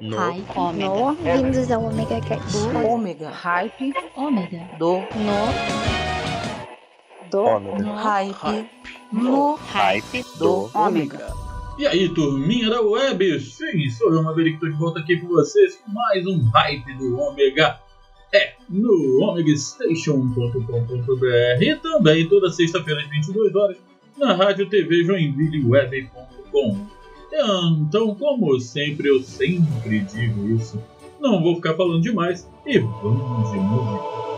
No. Hype. Ômega. No, vindos ao Omega Cast. Ômega. Hype. Ômega. Do. No. Do Ômega. Hype. No. Hype Do. do Ômega. E aí, turminha da web? Sim, sou eu, Maverick, tô de volta aqui com vocês com mais um hype do Ômega. É, no omegastation.com.br e também toda sexta-feira às 22 horas na rádio TV Joinville.web.com. Então, como sempre, eu sempre digo isso, não vou ficar falando demais e vamos de música.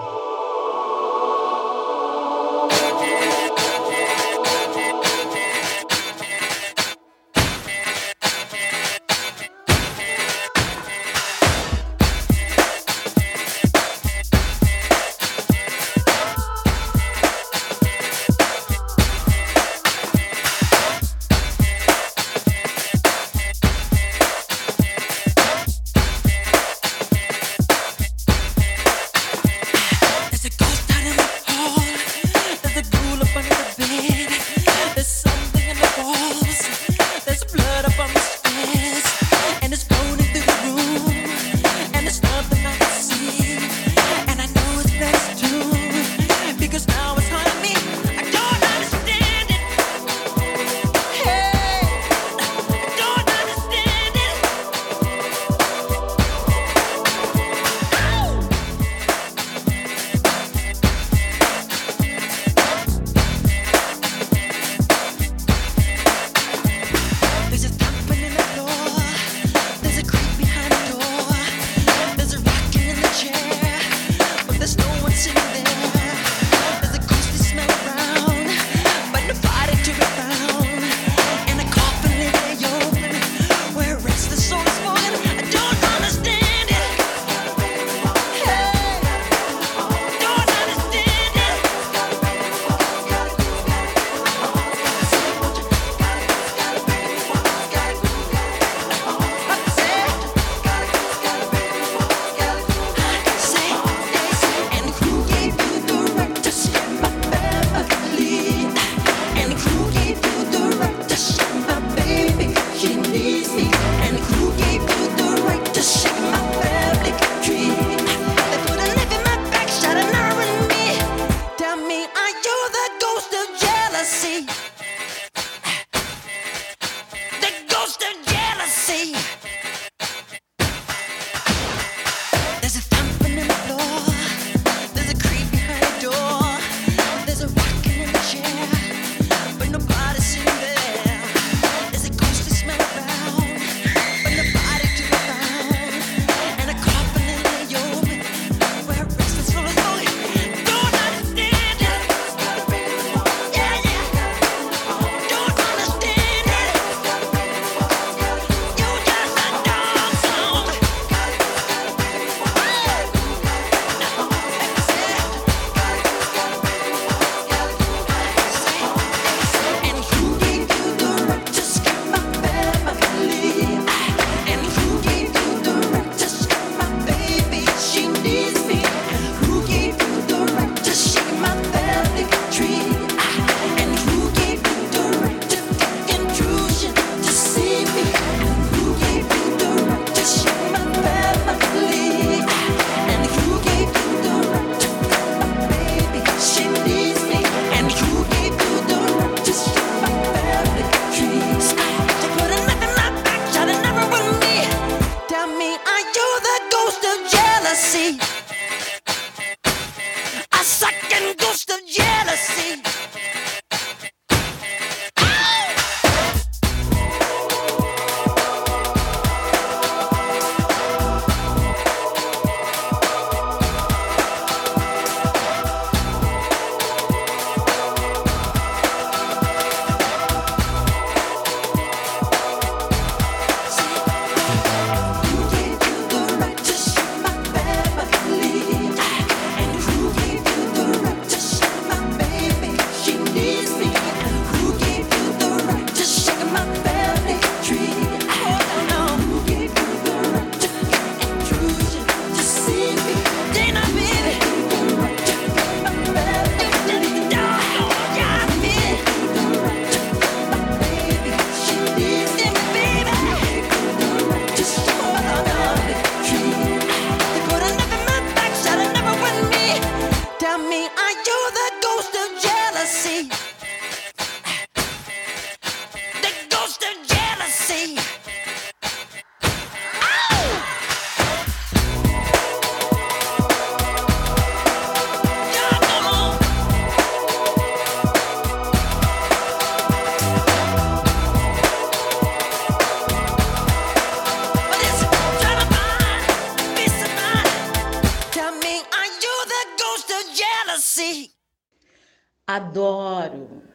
Adoro.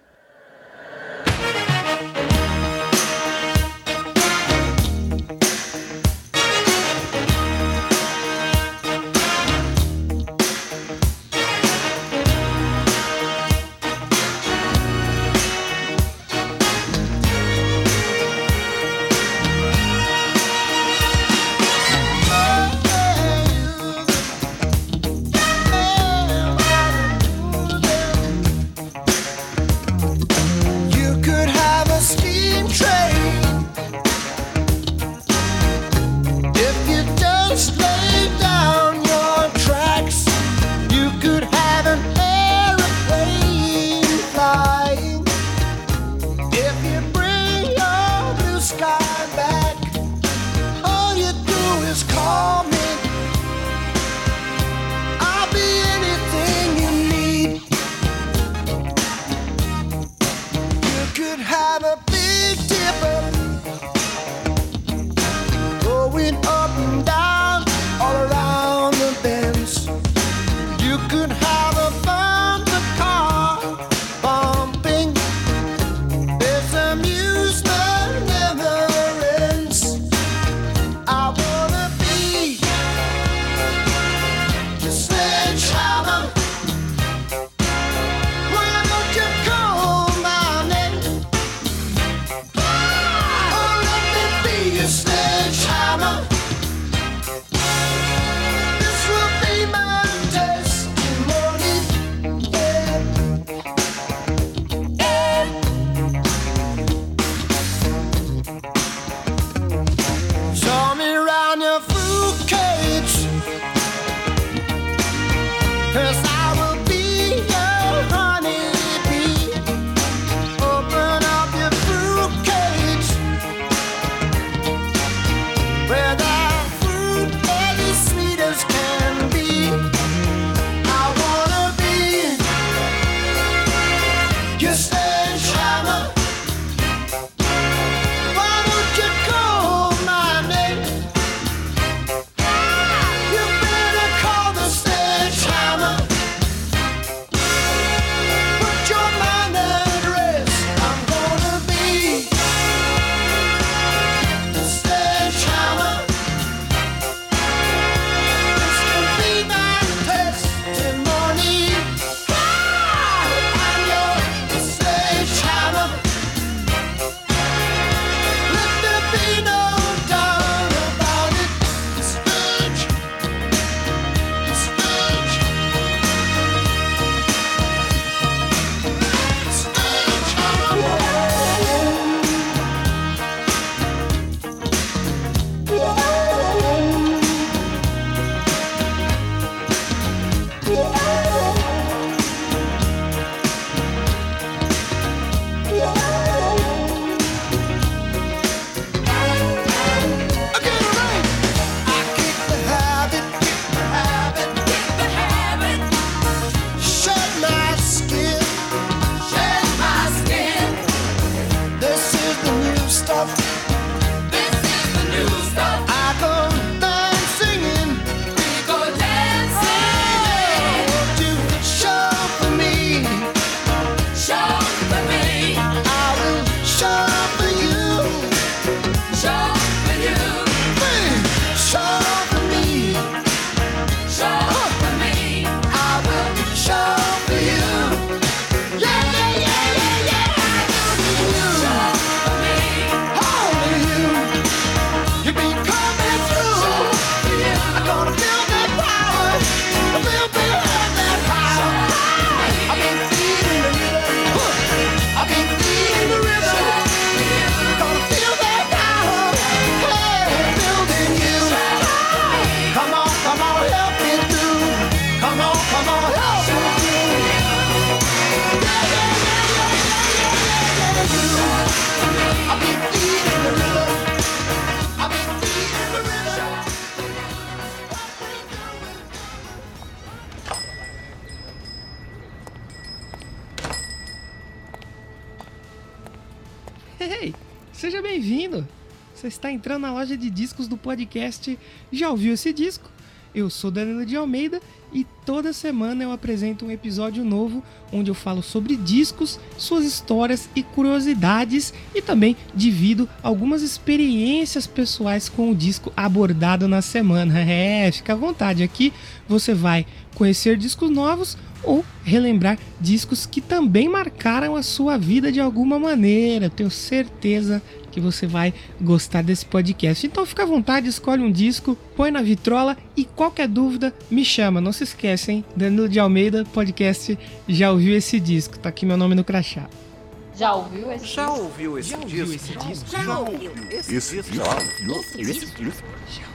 Entrando na loja de discos do podcast Já ouviu esse disco? Eu sou Danilo de Almeida e toda semana eu apresento um episódio novo onde eu falo sobre discos, suas histórias e curiosidades e também divido algumas experiências pessoais com o disco abordado na semana. É, fica à vontade aqui, você vai conhecer discos novos ou relembrar discos que também marcaram a sua vida de alguma maneira. tenho certeza que você vai gostar desse podcast. Então fica à vontade, escolhe um disco, põe na vitrola e qualquer dúvida me chama. Não se esquece, hein? Danilo de Almeida, podcast Já ouviu esse disco? Tá aqui meu nome no crachá. Já ouviu esse Já disco? ouviu esse Já ouviu disco? esse disco? Já ouviu esse Esse disco? já Tú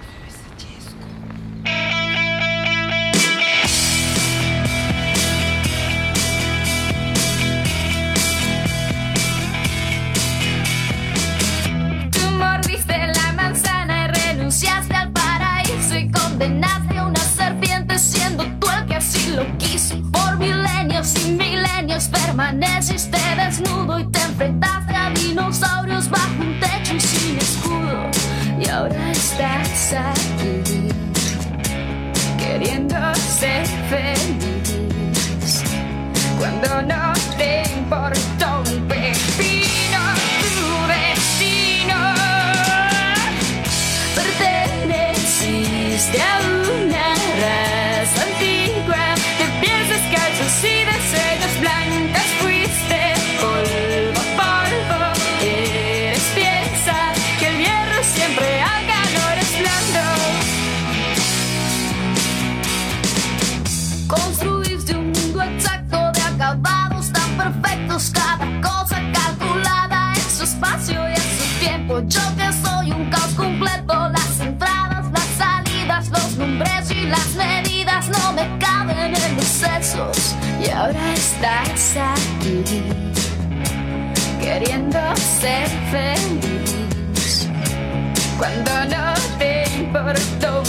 milenios permaneciste desnudo y te enfrentaste a dinosaurios bajo un techo y sin escudo. Y ahora estás aquí queriendo ser feliz cuando no te importó Yo que soy un caos completo, las entradas, las salidas, los nombres y las medidas no me caben en los sesos. Y ahora estás aquí, queriendo ser feliz. Cuando no te importó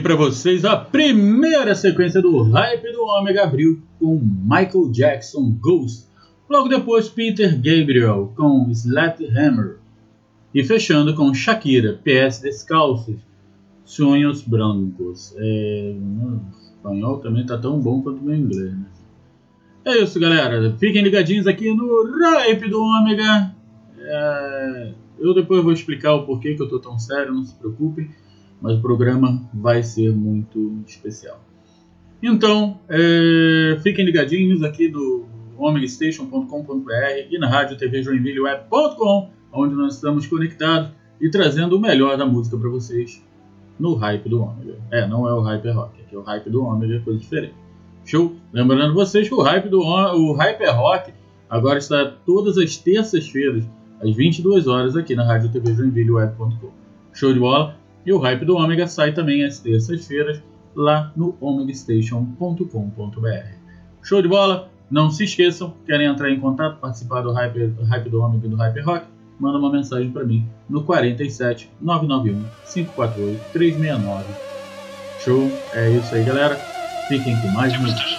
pra vocês, a primeira sequência do Hype do Ômega abriu com Michael Jackson Ghost. Logo depois, Peter Gabriel com Hammer E fechando com Shakira, PS Descalços, Sonhos Brancos. É, o espanhol também tá tão bom quanto o meu inglês, né? É isso, galera. Fiquem ligadinhos aqui no Hype do Ômega. É, eu depois vou explicar o porquê que eu tô tão sério, não se preocupem mas o programa vai ser muito especial. Então, é, fiquem ligadinhos aqui do omegastation.com.br e na rádio TV Joinvilleweb.com, onde nós estamos conectados e trazendo o melhor da música para vocês no hype do Ômega. É, não é o hype rock, aqui é o hype do Ômega, é coisa diferente. Show? Lembrando vocês que o hype do o Hyper Rock agora está todas as terças-feiras às 22 horas aqui na rádio TV Joinvilleweb.com. Show de bola? E o Hype do Ômega sai também às terças-feiras lá no omegastation.com.br. Show de bola? Não se esqueçam, querem entrar em contato, participar do Hype, hype do Ômega e do Hype Rock? Manda uma mensagem para mim no 47 991 548 369. Show? É isso aí, galera. Fiquem com mais música.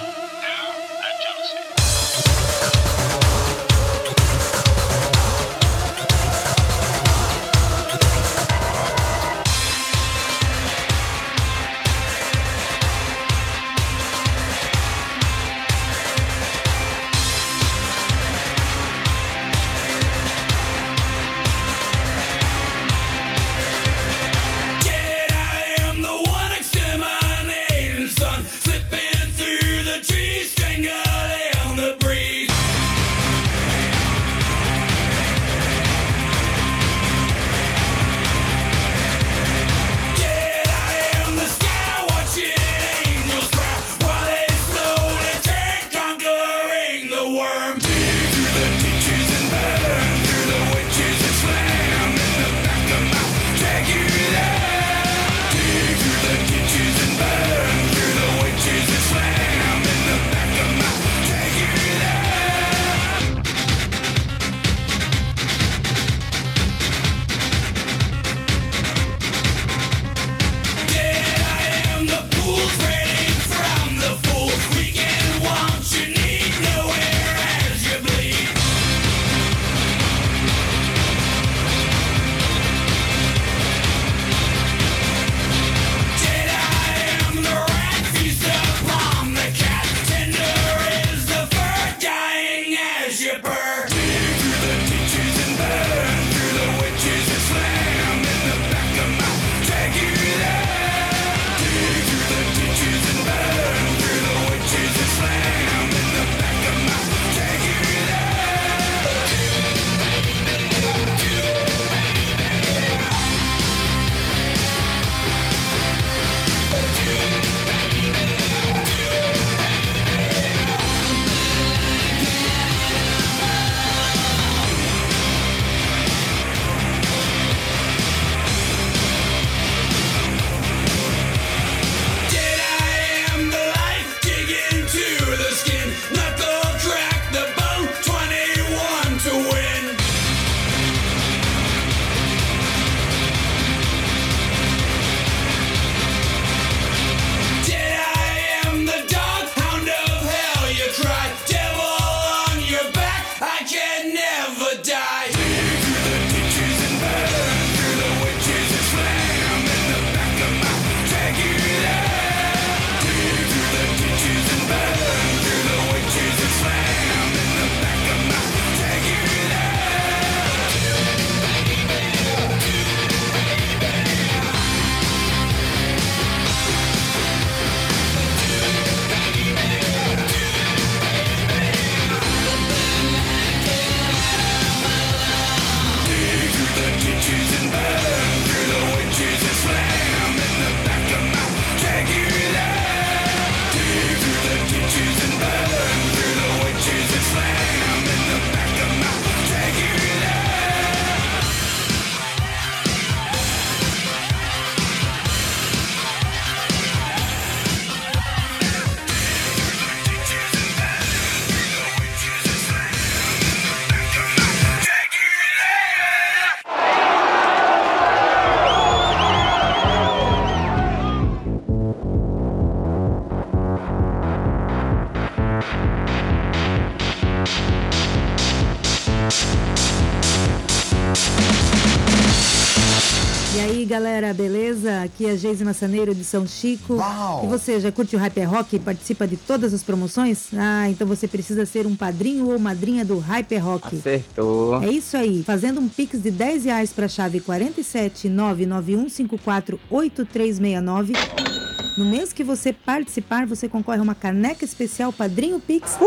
Aqui é a Geise Massaneiro de São Chico. E você já curte o Hyper Rock e participa de todas as promoções? Ah, então você precisa ser um padrinho ou madrinha do Hyper Rock. Acertou. É isso aí. Fazendo um pix de 10 reais para a chave 47 99154 8369. No mês que você participar, você concorre a uma caneca especial Padrinho Pix.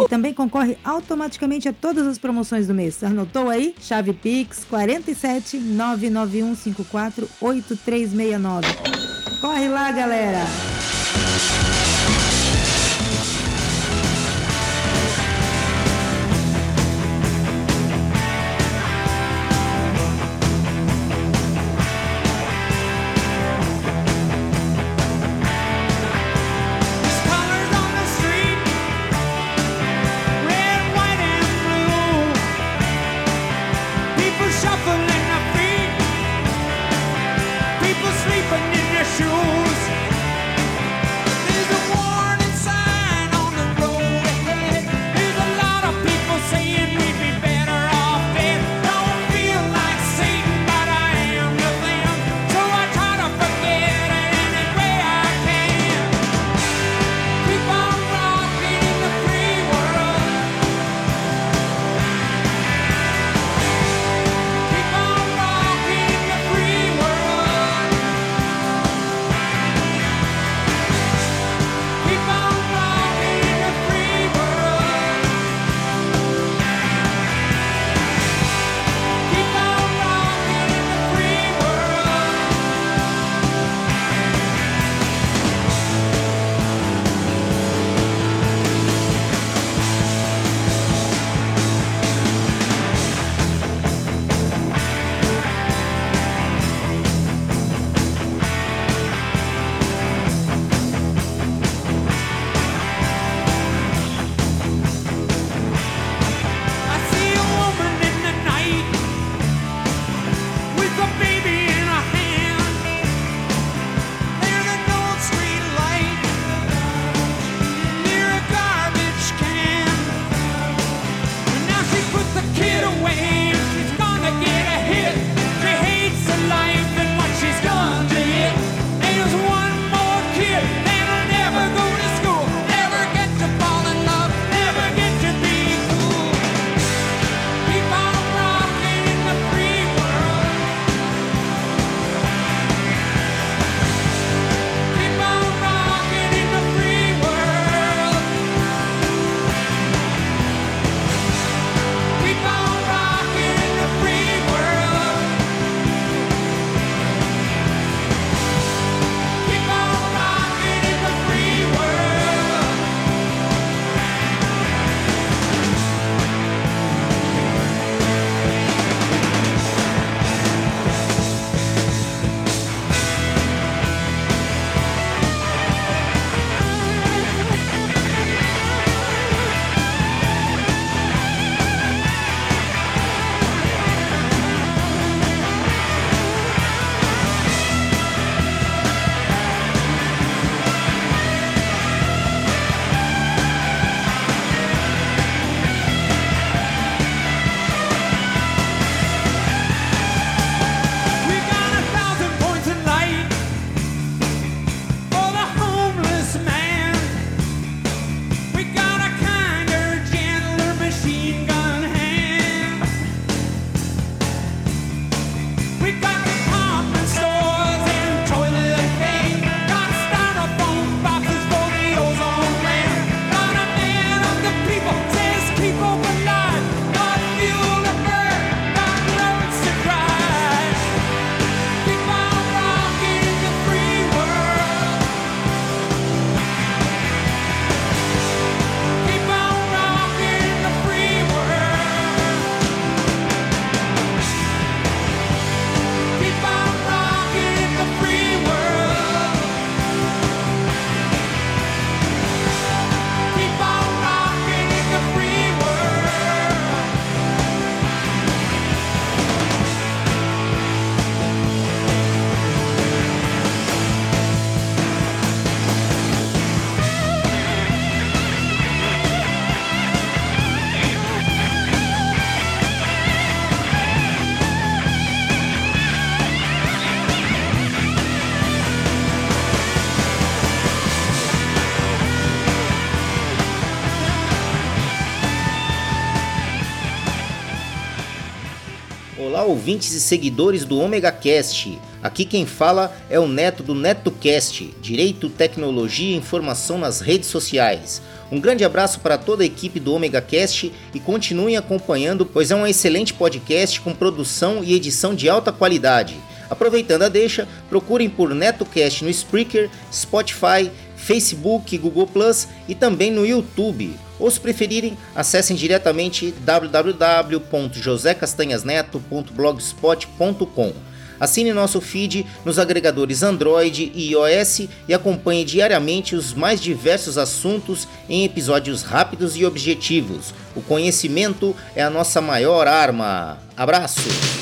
E também concorre automaticamente a todas as promoções do mês. Anotou aí? Chave Pix 47 99154 8369. Corre lá, galera! ouvintes e seguidores do Omega Cast. Aqui quem fala é o Neto do NetoCast, Direito, Tecnologia e Informação nas redes sociais. Um grande abraço para toda a equipe do Omega Cast e continuem acompanhando, pois é um excelente podcast com produção e edição de alta qualidade. Aproveitando a deixa, procurem por NetoCast no Spreaker, Spotify, Facebook, Google Plus e também no YouTube. Ou se preferirem, acessem diretamente www.josecastanhasneto.blogspot.com. Assine nosso feed nos agregadores Android e iOS e acompanhe diariamente os mais diversos assuntos em episódios rápidos e objetivos. O conhecimento é a nossa maior arma. Abraço!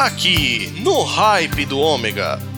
aqui no Hype do Ômega.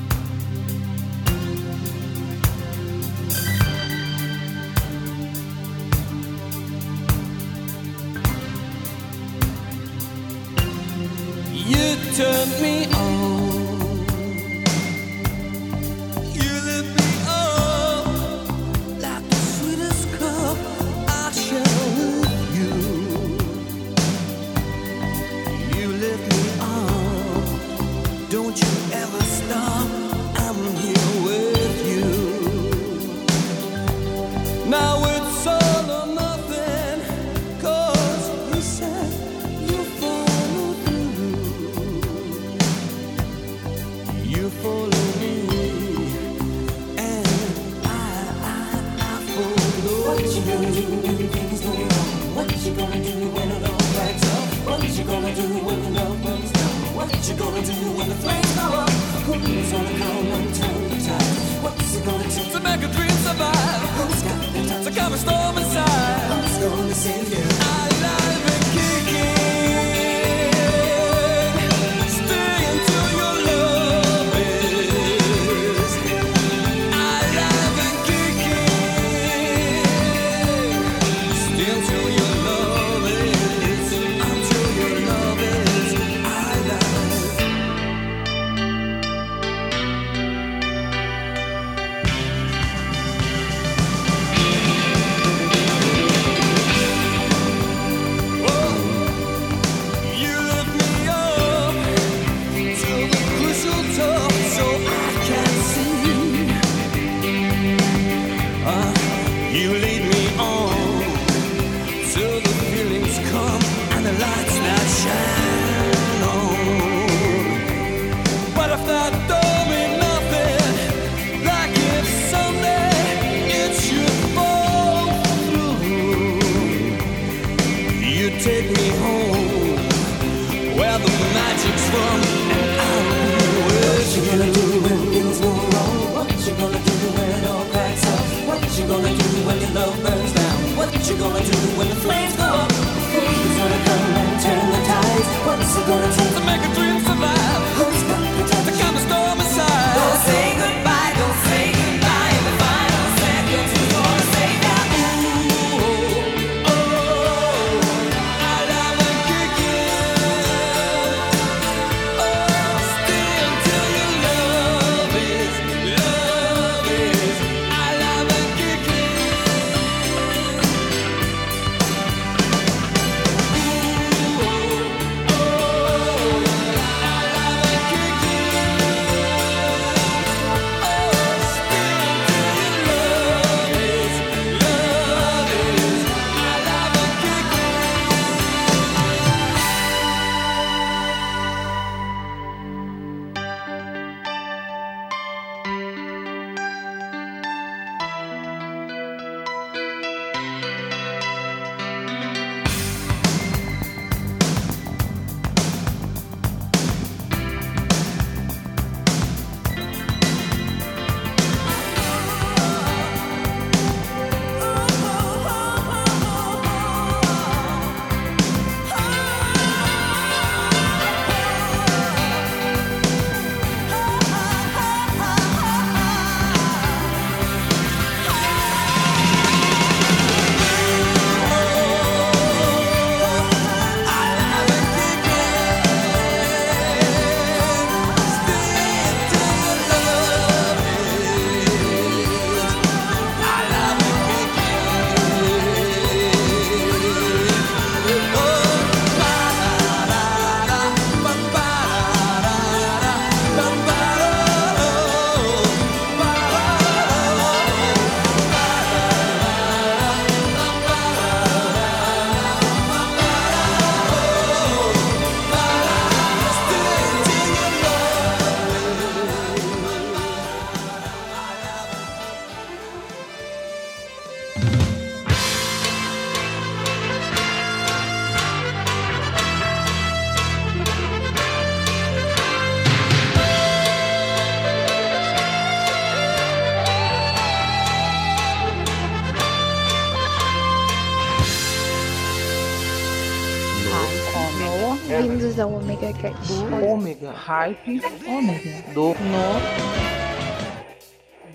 Ao Omega Cast. Ômega, hype, ômega, do,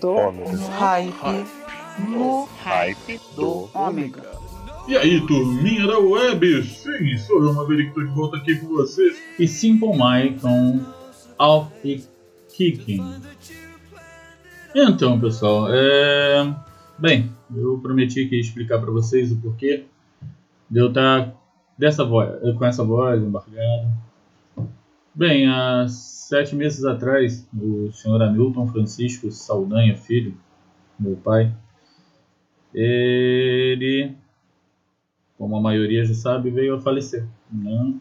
no, do, hype, no, hype, do, ômega. E aí, turminha da web? Sim, sou eu, Maverick, tô de volta aqui com vocês. E Simple Mike com Off Kicking. Então, pessoal, é... Bem, eu prometi que ia explicar pra vocês o porquê de eu estar dessa voz, com essa voz embargada. Bem, há sete meses atrás, o senhor Hamilton Francisco Saldanha Filho, meu pai, ele, como a maioria já sabe, veio a falecer. Né?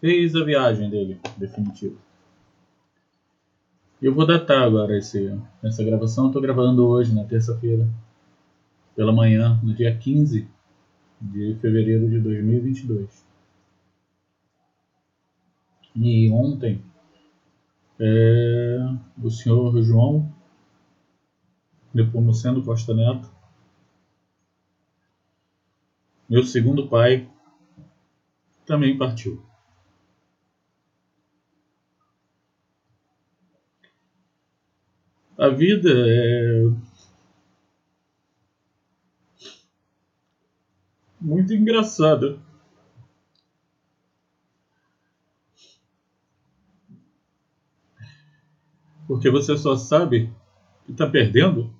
Fez a viagem dele, definitiva. Eu vou datar agora esse, essa gravação. Estou gravando hoje, na terça-feira, pela manhã, no dia 15 de fevereiro de 2022. E ontem, é, o senhor João Nepomuceno Costa Neto, meu segundo pai, também partiu. A vida é muito engraçada. Porque você só sabe que está perdendo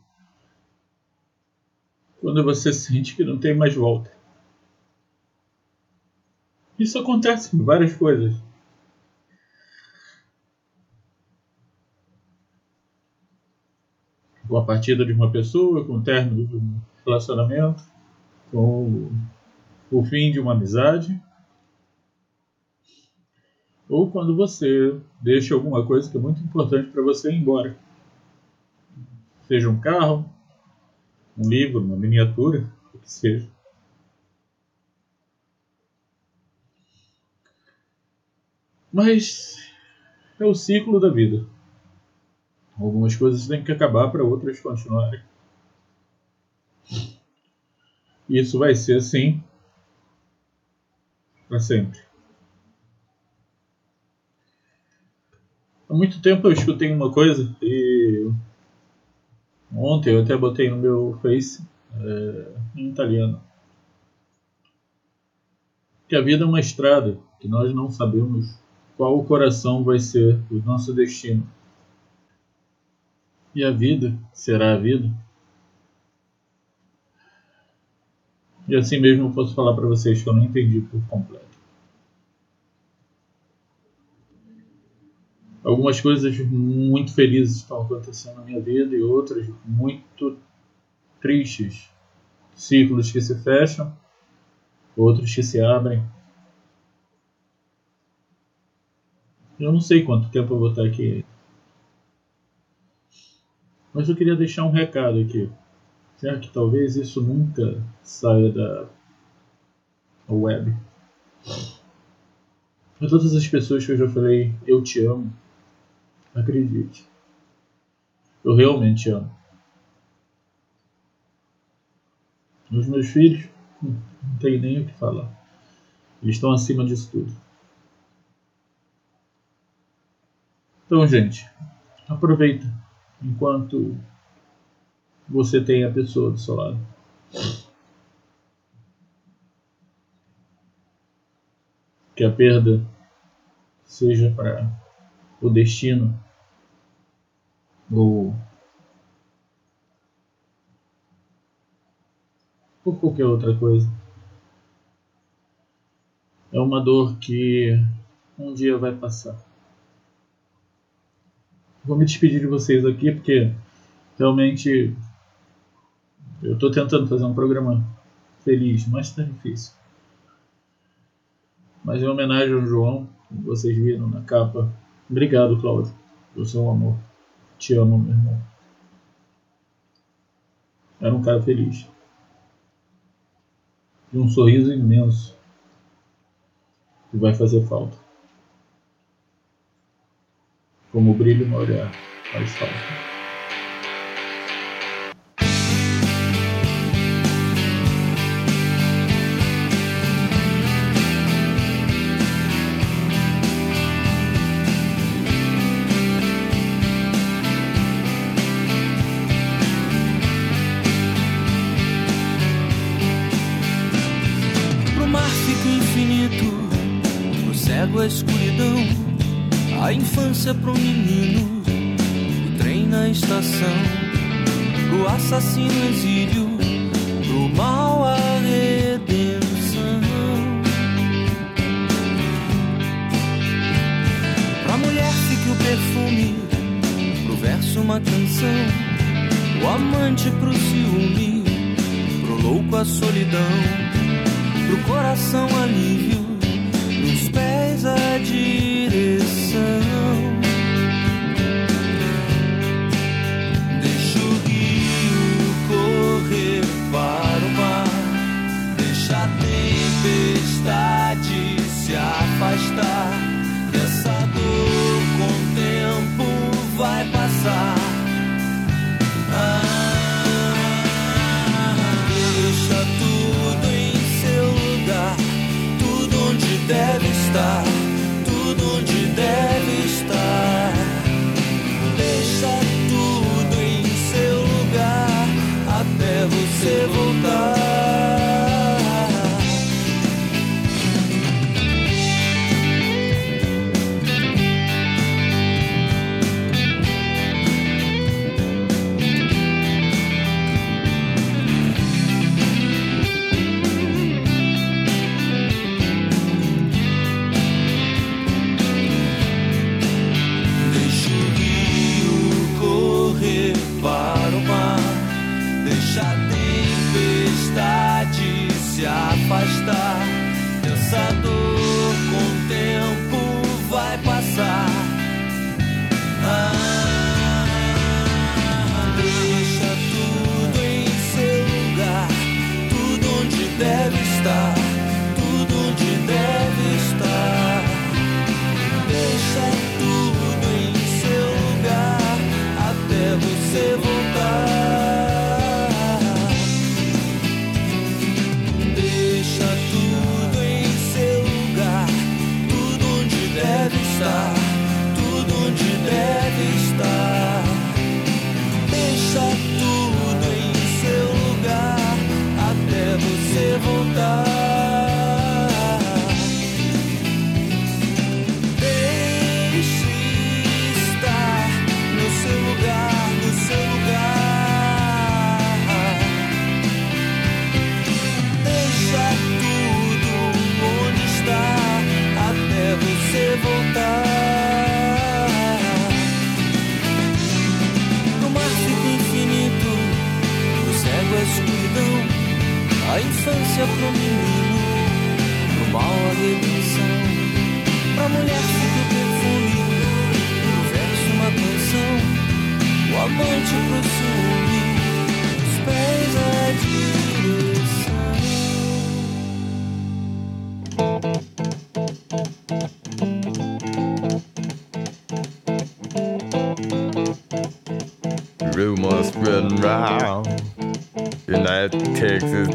quando você sente que não tem mais volta. Isso acontece em várias coisas. Com a partida de uma pessoa, com o término de um relacionamento, com o fim de uma amizade, ou quando você deixa alguma coisa que é muito importante para você ir embora. Seja um carro, um livro, uma miniatura, o que seja. Mas é o ciclo da vida. Algumas coisas têm que acabar para outras continuarem. Isso vai ser assim para sempre. Há muito tempo eu escutei uma coisa e ontem eu até botei no meu Face é, em italiano que a vida é uma estrada que nós não sabemos qual o coração vai ser o nosso destino. E a vida será a vida. E assim mesmo eu posso falar para vocês que eu não entendi por completo. Algumas coisas muito felizes estão acontecendo na minha vida e outras muito tristes. Ciclos que se fecham, outros que se abrem. Eu não sei quanto tempo eu vou estar aqui. Mas eu queria deixar um recado aqui. Já que talvez isso nunca saia da web. Para todas as pessoas que eu já falei, eu te amo. Acredite. Eu realmente amo. Os meus filhos, hum, não tem nem o que falar. Eles estão acima disso tudo. Então, gente, aproveita enquanto você tem a pessoa do seu lado. Que a perda seja para o destino ou qualquer outra coisa. É uma dor que um dia vai passar. Vou me despedir de vocês aqui porque realmente eu estou tentando fazer um programa feliz, mas está difícil. Mas em homenagem ao João, vocês viram na capa, obrigado, Cláudio, pelo seu amor. Te amo, meu irmão. Era um cara feliz. E um sorriso imenso que vai fazer falta. Como o brilho no olhar faz falta. Infância pro menino, o trem na estação, pro assassino exílio, pro mal a redenção. Pra mulher fica o perfume, pro verso uma canção, o amante pro ciúme, pro louco a solidão pro coração alívio, nos pés a direção.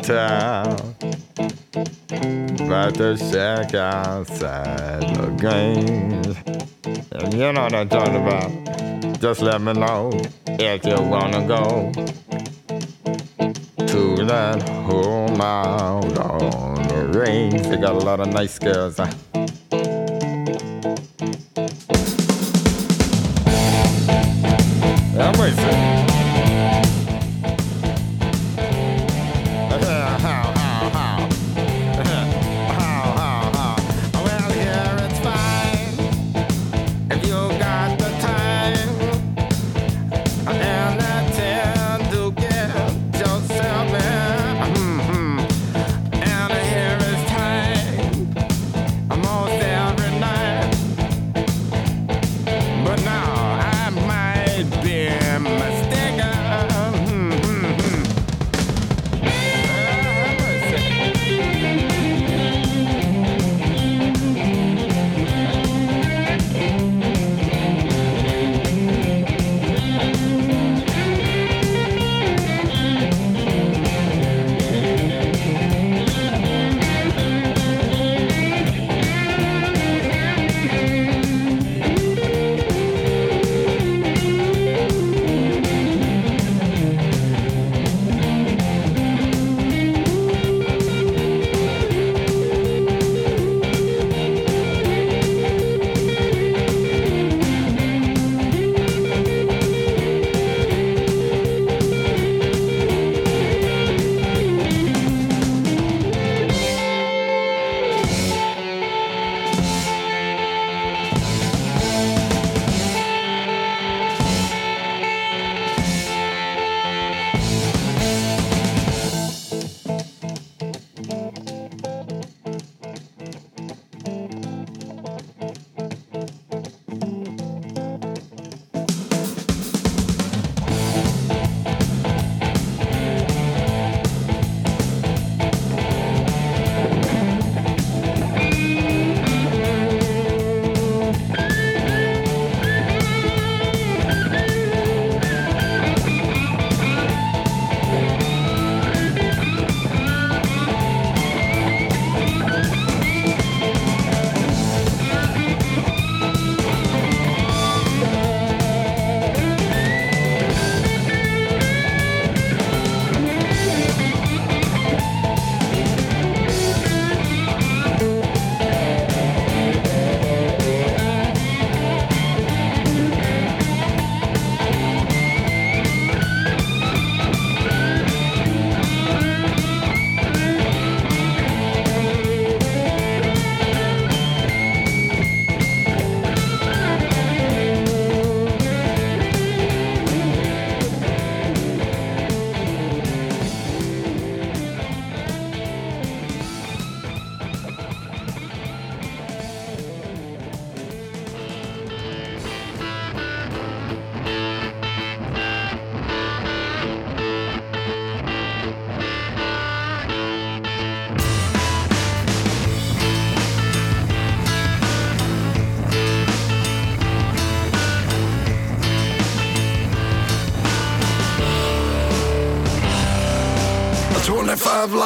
town. But to check outside the games. and you know what I'm talking about, just let me know if you wanna go to that home out on the range. They got a lot of nice girls.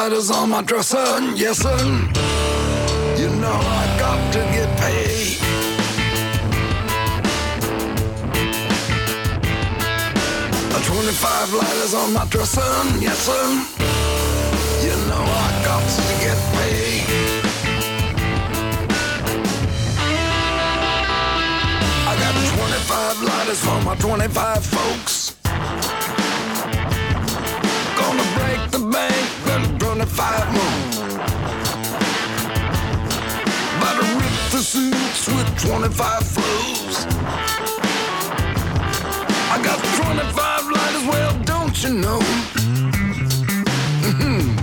25 lighters on my dresser, yes sir. You know I got to get paid. 25 lighters on my dresser, yes sir. You know I got to get paid. I got 25 lighters for my 25 folks. Gonna break the bank, then 25 more. About to rip the suits with 25 flows. I got 25 lighters, well, don't you know? Mm-hmm.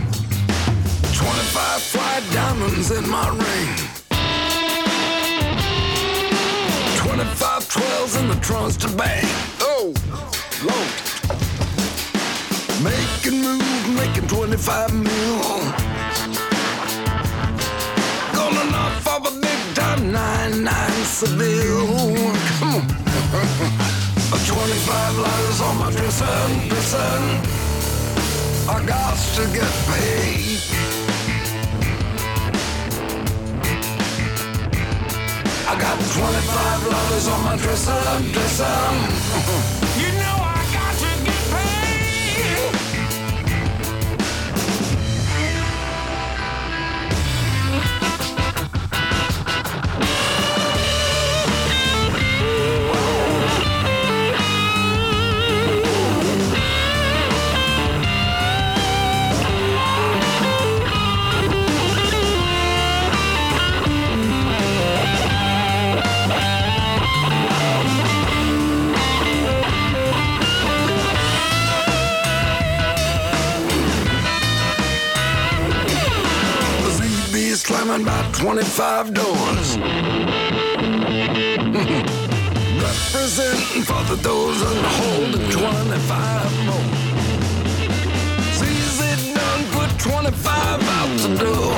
25 fly diamonds in my ring. 25 12s in the trunks to bang. Oh, Lord. Making moves, making 25 mil. Gonna knock off a big time 9-9 Seville. Come on. 25 lighters on my dresser, dresser. I got to get paid. I got 25 lighters on my dresser, dresser. You know I is slamming about 25 doors. Representing for the doors and holding 25 more. Sees it done, put 25 out the door.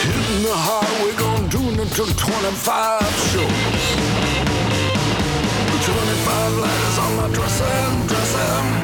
Hitting the highway, gonna tune it to 25 shows. 25 letters on my dresser, dresser.